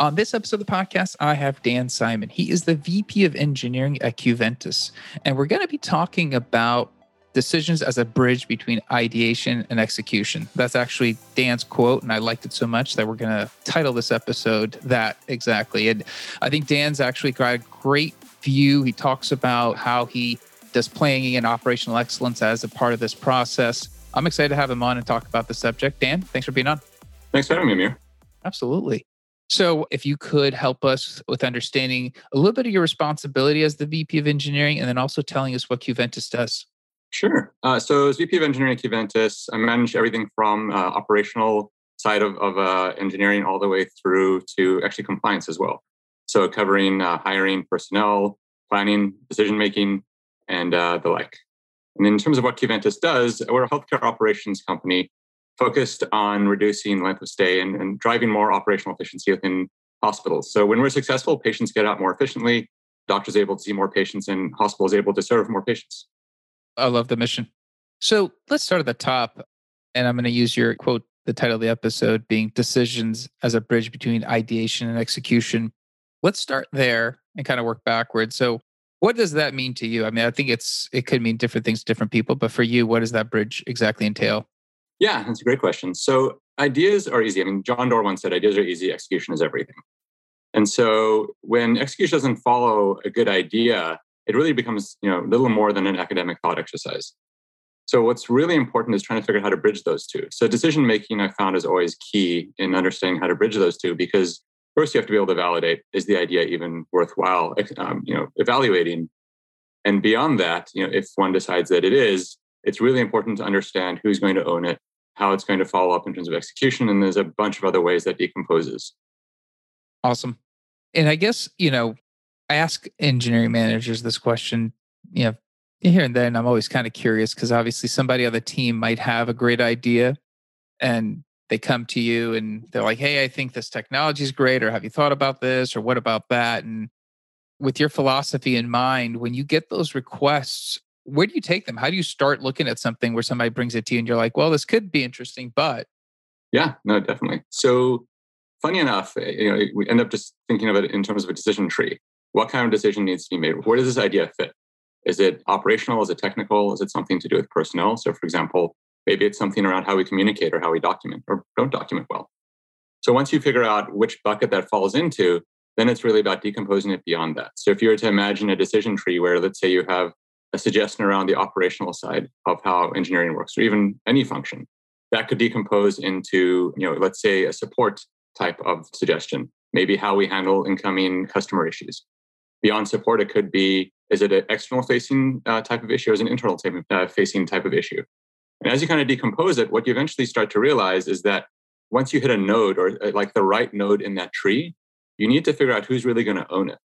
On this episode of the podcast, I have Dan Simon. He is the VP of Engineering at Qventus. And we're going to be talking about decisions as a bridge between ideation and execution. That's actually Dan's quote, and I liked it so much that we're going to title this episode that exactly. And I think Dan's actually got a great view. He talks about how he does planning and operational excellence as a part of this process. I'm excited to have him on and talk about the subject. Dan, thanks for being on. Thanks for having me, Amir. Absolutely. So, if you could help us with understanding a little bit of your responsibility as the VP of Engineering and then also telling us what Qventus does. Sure. Uh, so, as VP of Engineering at Qventus, I manage everything from uh, operational side of, of uh, engineering all the way through to actually compliance as well. So, covering uh, hiring personnel, planning, decision making, and uh, the like. And in terms of what Qventus does, we're a healthcare operations company focused on reducing length of stay and, and driving more operational efficiency within hospitals. So when we're successful, patients get out more efficiently, doctors able to see more patients, and hospitals able to serve more patients. I love the mission. So let's start at the top. And I'm going to use your quote, the title of the episode being Decisions as a Bridge Between Ideation and Execution. Let's start there and kind of work backwards. So, what does that mean to you? I mean, I think it's it could mean different things to different people, but for you, what does that bridge exactly entail? Yeah, that's a great question. So ideas are easy. I mean, John Doerr once said, ideas are easy, execution is everything. And so when execution doesn't follow a good idea, it really becomes, you know, little more than an academic thought exercise. So what's really important is trying to figure out how to bridge those two. So decision making I found is always key in understanding how to bridge those two because first you have to be able to validate is the idea even worthwhile, um, you know, evaluating. And beyond that, you know, if one decides that it is, it's really important to understand who's going to own it how it's going to follow up in terms of execution. And there's a bunch of other ways that decomposes. Awesome. And I guess, you know, I ask engineering managers this question, you know, here and then I'm always kind of curious because obviously somebody on the team might have a great idea and they come to you and they're like, hey, I think this technology is great, or have you thought about this, or what about that? And with your philosophy in mind, when you get those requests, where do you take them? How do you start looking at something where somebody brings it to you and you're like, well, this could be interesting, but yeah, no, definitely. So funny enough, eh, you know, we end up just thinking of it in terms of a decision tree. What kind of decision needs to be made? Where does this idea fit? Is it operational? Is it technical? Is it something to do with personnel? So, for example, maybe it's something around how we communicate or how we document or don't document well. So, once you figure out which bucket that falls into, then it's really about decomposing it beyond that. So, if you were to imagine a decision tree where, let's say, you have a suggestion around the operational side of how engineering works, or even any function. That could decompose into, you know, let's say a support type of suggestion, maybe how we handle incoming customer issues. Beyond support, it could be is it an external facing uh, type of issue or is it an internal type of, uh, facing type of issue? And as you kind of decompose it, what you eventually start to realize is that once you hit a node or uh, like the right node in that tree, you need to figure out who's really going to own it.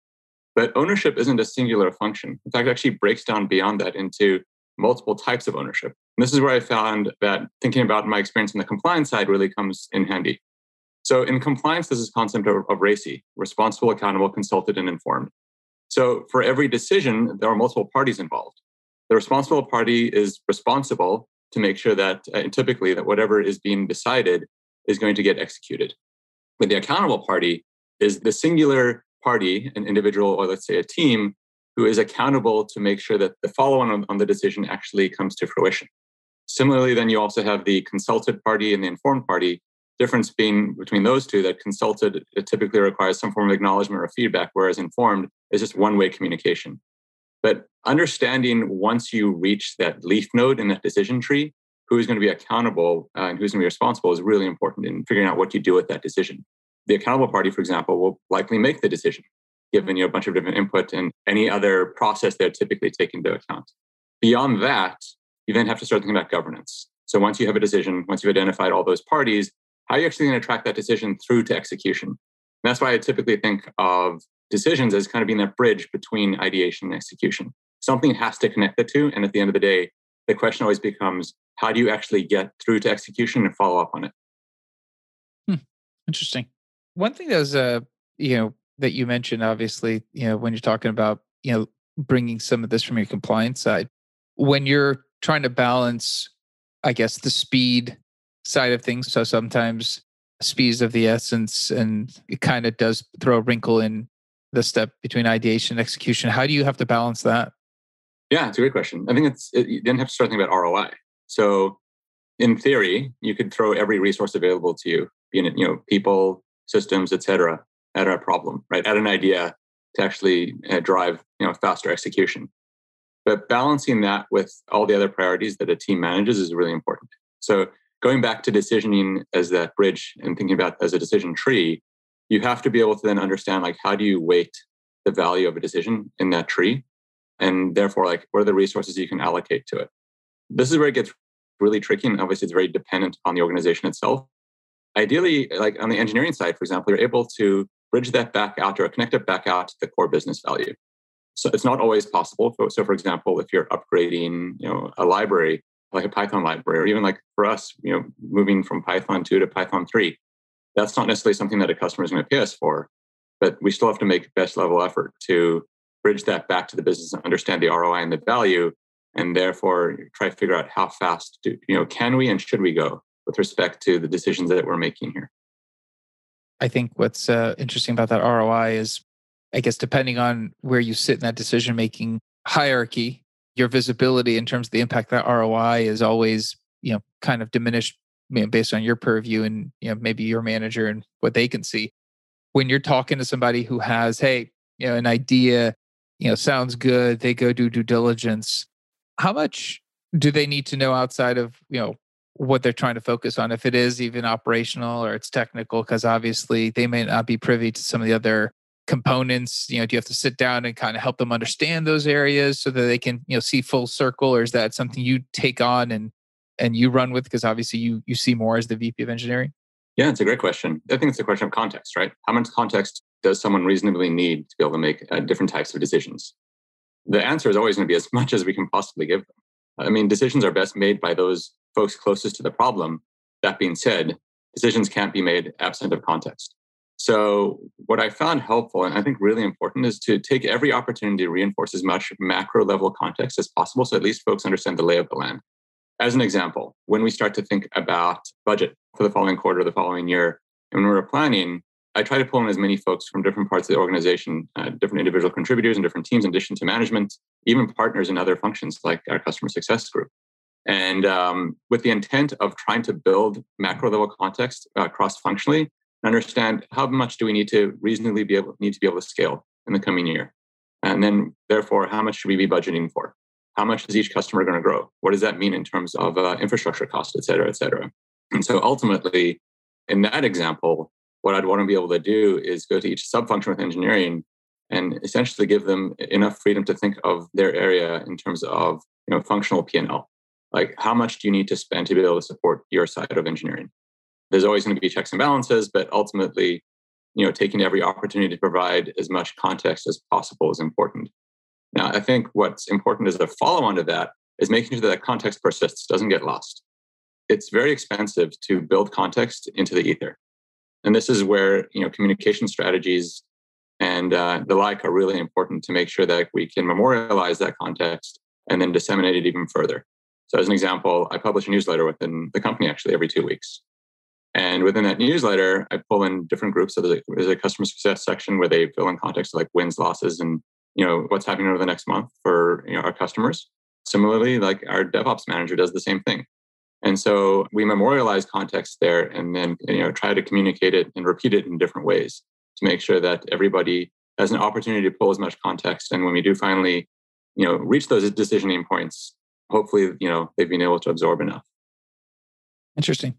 But ownership isn't a singular function. In fact, it actually breaks down beyond that into multiple types of ownership. And this is where I found that thinking about my experience on the compliance side really comes in handy. So in compliance, there's this is concept of, of RACI, responsible, accountable, consulted, and informed. So for every decision, there are multiple parties involved. The responsible party is responsible to make sure that, uh, typically, that whatever is being decided is going to get executed. But the accountable party is the singular party, an individual, or let's say a team, who is accountable to make sure that the follow on on the decision actually comes to fruition. Similarly, then you also have the consulted party and the informed party. Difference being between those two that consulted typically requires some form of acknowledgement or feedback, whereas informed is just one way communication. But understanding once you reach that leaf node in that decision tree, who is going to be accountable uh, and who's going to be responsible is really important in figuring out what you do with that decision the accountable party, for example, will likely make the decision, given you a bunch of different input and any other process they're typically taking into account. Beyond that, you then have to start thinking about governance. So once you have a decision, once you've identified all those parties, how are you actually going to track that decision through to execution? And that's why I typically think of decisions as kind of being that bridge between ideation and execution. Something has to connect the two. And at the end of the day, the question always becomes how do you actually get through to execution and follow up on it? Hmm. Interesting. One thing that was, uh, you know, that you mentioned, obviously, you know, when you're talking about, you know, bringing some of this from your compliance side, when you're trying to balance, I guess, the speed side of things. So sometimes speed is of the essence and it kind of does throw a wrinkle in the step between ideation and execution. How do you have to balance that? Yeah, it's a great question. I think it's it, you didn't have to start thinking about ROI. So in theory, you could throw every resource available to you, you know, people, systems, etc., at a problem, right? At an idea to actually uh, drive, you know, faster execution. But balancing that with all the other priorities that a team manages is really important. So going back to decisioning as that bridge and thinking about as a decision tree, you have to be able to then understand like how do you weight the value of a decision in that tree, and therefore like what are the resources you can allocate to it. This is where it gets really tricky, and obviously it's very dependent on the organization itself. Ideally, like on the engineering side, for example, you're able to bridge that back out or connect it back out to the core business value. So it's not always possible. So, for example, if you're upgrading, you know, a library like a Python library, or even like for us, you know, moving from Python 2 to Python 3, that's not necessarily something that a customer is going to pay us for, but we still have to make best level effort to bridge that back to the business and understand the ROI and the value, and therefore try to figure out how fast do you know can we and should we go with respect to the decisions that we're making here. I think what's uh, interesting about that ROI is I guess depending on where you sit in that decision making hierarchy, your visibility in terms of the impact that ROI is always, you know, kind of diminished based on your purview and you know maybe your manager and what they can see. When you're talking to somebody who has, hey, you know, an idea, you know, sounds good, they go do due diligence. How much do they need to know outside of you know what they're trying to focus on if it is even operational or it's technical because obviously they may not be privy to some of the other components you know do you have to sit down and kind of help them understand those areas so that they can you know see full circle or is that something you take on and and you run with? Because obviously you you see more as the vp of engineering. Yeah it's a great question. I think it's a question of context right? How much context does someone reasonably need to be able to make uh, different types of decisions? The answer is always going to be as much as we can possibly give them i mean decisions are best made by those folks closest to the problem that being said decisions can't be made absent of context so, what I found helpful and I think really important is to take every opportunity to reinforce as much macro level context as possible so at least folks understand the lay of the land. As an example, when we start to think about budget for the following quarter, the following year, and when we're planning, I try to pull in as many folks from different parts of the organization, uh, different individual contributors and different teams, in addition to management, even partners in other functions like our customer success group. And um, with the intent of trying to build macro level context uh, cross functionally understand how much do we need to reasonably be able need to be able to scale in the coming year. And then therefore how much should we be budgeting for? How much is each customer going to grow? What does that mean in terms of uh, infrastructure cost et cetera et cetera? And so ultimately in that example what i'd want to be able to do is go to each subfunction with engineering and essentially give them enough freedom to think of their area in terms of you know functional p&l like how much do you need to spend to be able to support your side of engineering there's always going to be checks and balances, but ultimately, you know, taking every opportunity to provide as much context as possible is important. Now, I think what's important as a follow-on to that is making sure that context persists, doesn't get lost. It's very expensive to build context into the ether, and this is where you know communication strategies and uh, the like are really important to make sure that we can memorialize that context and then disseminate it even further. So, as an example, I publish a newsletter within the company actually every two weeks. And within that newsletter, I pull in different groups. So there's a, there's a customer success section where they fill in context like wins, losses, and you know what's happening over the next month for you know our customers. Similarly, like our DevOps manager does the same thing. And so we memorialize context there, and then you know try to communicate it and repeat it in different ways to make sure that everybody has an opportunity to pull as much context. And when we do finally, you know, reach those decisioning points, hopefully, you know, they've been able to absorb enough. Interesting.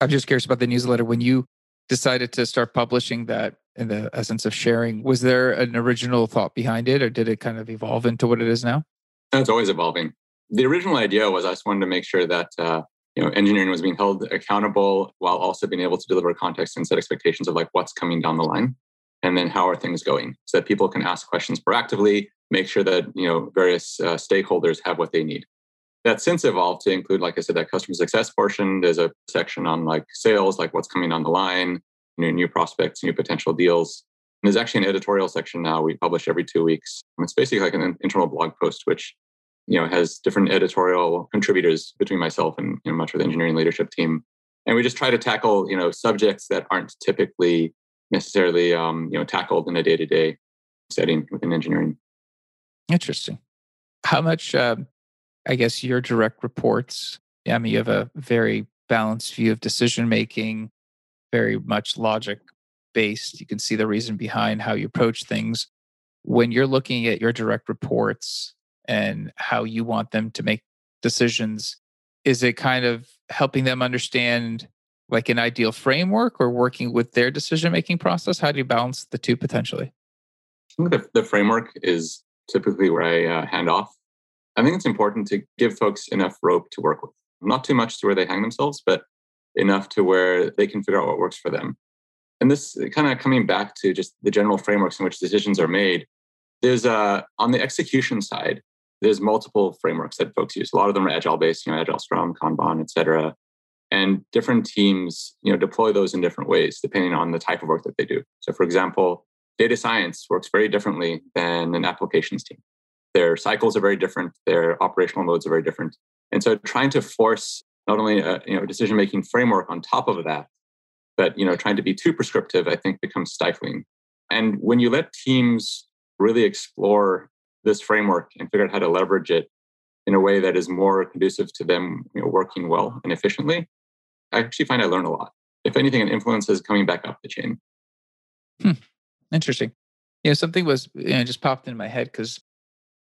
I'm just curious about the newsletter. When you decided to start publishing that in the essence of sharing, was there an original thought behind it or did it kind of evolve into what it is now? It's always evolving. The original idea was I just wanted to make sure that uh, you know engineering was being held accountable while also being able to deliver context and set expectations of like what's coming down the line and then how are things going so that people can ask questions proactively make sure that you know various uh, stakeholders have what they need that's since evolved to include, like I said, that customer success portion. There's a section on like sales, like what's coming on the line, new, new prospects, new potential deals. And there's actually an editorial section now we publish every two weeks. It's basically like an internal blog post, which you know has different editorial contributors between myself and you know, much of the engineering leadership team. And we just try to tackle you know subjects that aren't typically necessarily um, you know tackled in a day-to-day setting within engineering. Interesting. How much um, i guess your direct reports i mean you have a very balanced view of decision making very much logic based you can see the reason behind how you approach things. When you're looking at your direct reports and how you want them to make decisions is it kind of helping them understand like an ideal framework or working with their decision making process? How do you balance the two potentially? I think the, the framework is typically where i uh, hand off. I think it's important to give folks enough rope to work with. Not too much to where they hang themselves but enough to where they can figure out what works for them. And this kind of coming back to just the general frameworks in which decisions are made there's a on the execution side there's multiple frameworks that folks use. A lot of them are agile based, you know, agile Scrum, Kanban, et cetera. And different teams, you know, deploy those in different ways depending on the type of work that they do. So, for example, data science works very differently than an applications team. Their cycles are very different. Their operational modes are very different. And so, trying to force not only a you know decision making framework on top of that, but you know, trying to be too prescriptive, I think becomes stifling. And when you let teams really explore this framework and figure out how to leverage it in a way that is more conducive to them you know, working well and efficiently, I actually find I learn a lot. If anything, it influences coming back up the chain. Hmm. Interesting. You know, something was you know, just popped in my head because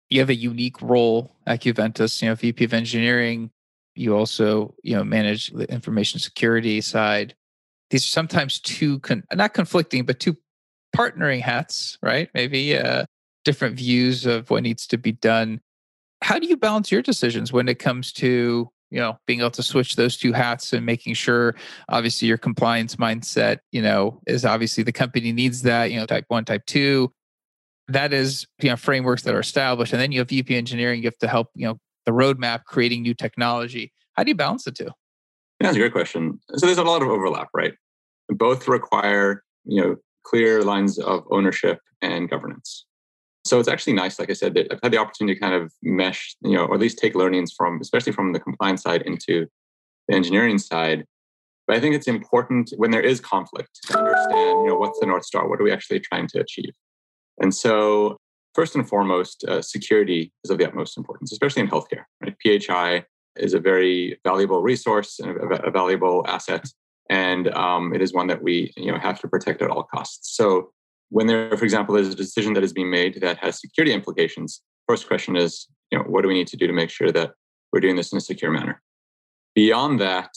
you have a unique role at Qventus, you know, VP of engineering. You also, you know, manage the information security side. These are sometimes two, con- not conflicting, but two partnering hats, right? Maybe uh, different views of what needs to be done. How do you balance your decisions when it comes to you know being able to switch those two hats and making sure obviously your compliance mindset you know is obviously the company needs that you know type one type two. That is you know frameworks that are established and then you have vp engineering you have to help you know the roadmap creating new technology. How do you balance the two? That's a great question. So there's a lot of overlap right? Both require you know clear lines of ownership and governance so it's actually nice, like I said, that I've had the opportunity to kind of mesh, you know, or at least take learnings from, especially from the compliance side into the engineering side. But I think it's important when there is conflict to understand, you know, what's the North Star? What are we actually trying to achieve? And so, first and foremost, uh, security is of the utmost importance, especially in healthcare. Right? PHI is a very valuable resource and a, a valuable asset, and um, it is one that we, you know, have to protect at all costs. So, when there, for example, is a decision that is being made that has security implications, first question is, you know, what do we need to do to make sure that we're doing this in a secure manner? Beyond that,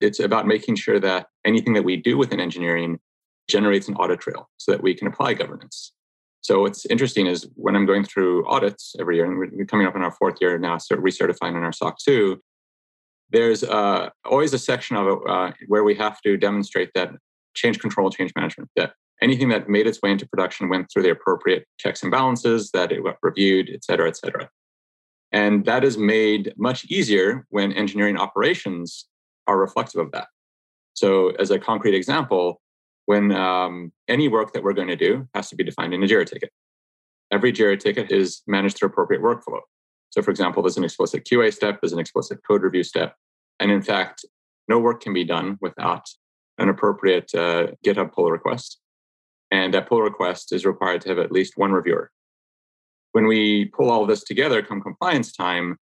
it's about making sure that anything that we do within engineering generates an audit trail so that we can apply governance. So what's interesting is when I'm going through audits every year, and we're coming up in our fourth year now, so recertifying on our SOC 2, there's uh, always a section of it uh, where we have to demonstrate that change control, change management, that anything that made its way into production went through the appropriate checks and balances, that it reviewed, et cetera, et cetera. And that is made much easier when engineering operations are reflective of that. So, as a concrete example, when um, any work that we're going to do has to be defined in a JIRA ticket. Every JIRA ticket is managed through appropriate workflow. So, for example, there's an explicit QA step, there's an explicit code review step. And in fact, no work can be done without an appropriate uh, GitHub pull request and that pull request is required to have at least one reviewer. When we pull all this together come compliance time,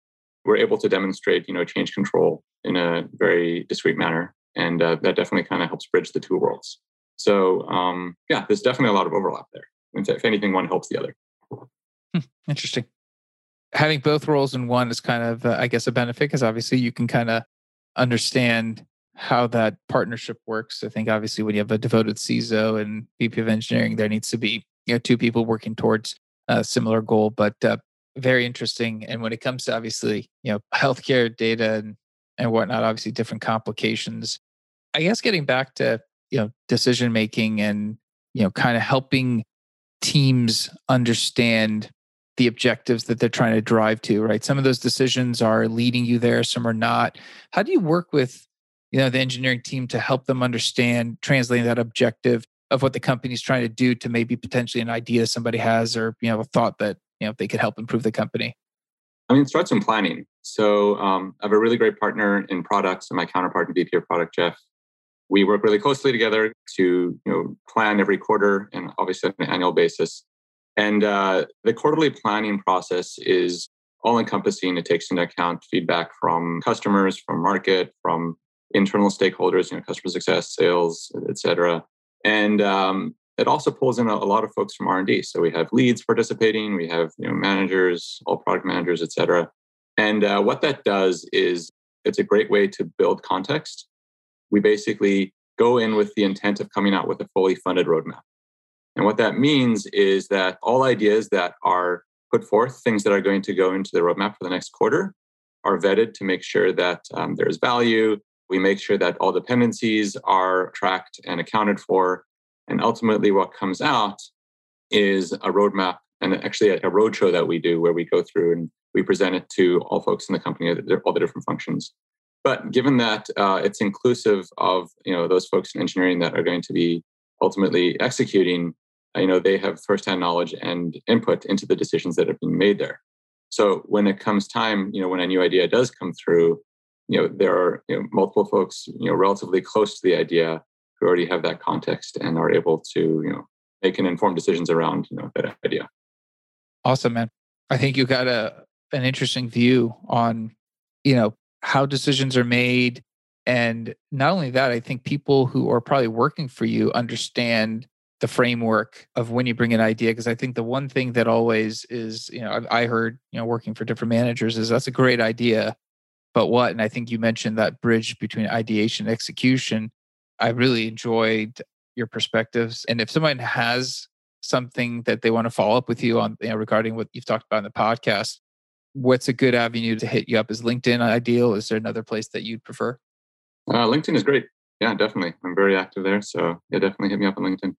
we're able to demonstrate, you know, change control in a very discrete manner. And uh, that definitely kind of helps bridge the two worlds. So um, yeah, there's definitely a lot of overlap there. If anything, one helps the other. Hmm, interesting. Having both roles in one is kind of, uh, I guess, a benefit because obviously you can kind of understand how that partnership works. I think obviously when you have a devoted CISO and VP of engineering, there needs to be you know two people working towards a similar goal. But uh, very interesting. And when it comes to obviously you know healthcare data and and whatnot, obviously different complications. I guess getting back to you know decision making and you know kind of helping teams understand the objectives that they're trying to drive to right some of those decisions are leading you there some are not how do you work with you know the engineering team to help them understand translating that objective of what the company's trying to do to maybe potentially an idea somebody has or you know a thought that you know they could help improve the company i mean it starts in planning So um, I have a really great partner in products, and my counterpart in VP of Product, Jeff. We work really closely together to you know plan every quarter and obviously on an annual basis. And uh, the quarterly planning process is all encompassing. It takes into account feedback from customers, from market, from internal stakeholders, you know, customer success, sales, et cetera. And um, it also pulls in a, a, lot of folks from R&D. So we have leads participating, we have you know, managers, all product managers, et cetera. And uh, what that does is it's a great way to build context. We basically go in with the intent of coming out with a fully funded roadmap. And what that means is that all ideas that are put forth, things that are going to go into the roadmap for the next quarter, are vetted to make sure that um, there's value. We make sure that all dependencies are tracked and accounted for. And ultimately, what comes out is a roadmap and actually a roadshow that we do where we go through and we present it to all folks in the company, all the different functions. But given that uh, it's inclusive of you know those folks in engineering that are going to be ultimately executing, you know they have firsthand knowledge and input into the decisions that are being made there. So when it comes time, you know, when a new idea does come through, you know there are you know, multiple folks you know relatively close to the idea who already have that context and are able to you know make an informed decisions around you know that idea. Awesome, man. I think you got a an interesting view on you know how decisions are made and not only that i think people who are probably working for you understand the framework of when you bring an idea because i think the one thing that always is you know i heard you know working for different managers is that's a great idea but what and i think you mentioned that bridge between ideation and execution i really enjoyed your perspectives and if someone has something that they want to follow up with you on you know, regarding what you've talked about in the podcast what's a good avenue to hit you up? Is LinkedIn ideal? Is there another place that you'd prefer? Uh, LinkedIn is great. Yeah, definitely. I'm very active there. So yeah, definitely hit me up on LinkedIn.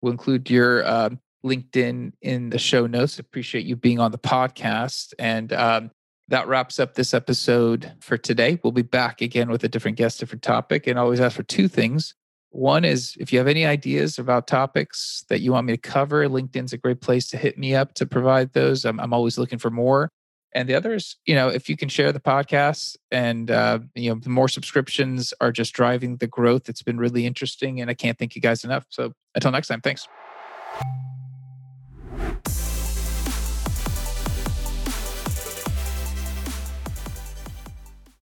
We'll include your um, LinkedIn in the show notes. Appreciate you being on the podcast. And um, that wraps up this episode for today. We'll be back again with a different guest, different topic, and always ask for two things. One is if you have any ideas about topics that you want me to cover, LinkedIn's a great place to hit me up to provide those. I'm, I'm always looking for more and the other is, you know if you can share the podcast and uh, you know the more subscriptions are just driving the growth it's been really interesting and i can't thank you guys enough so until next time thanks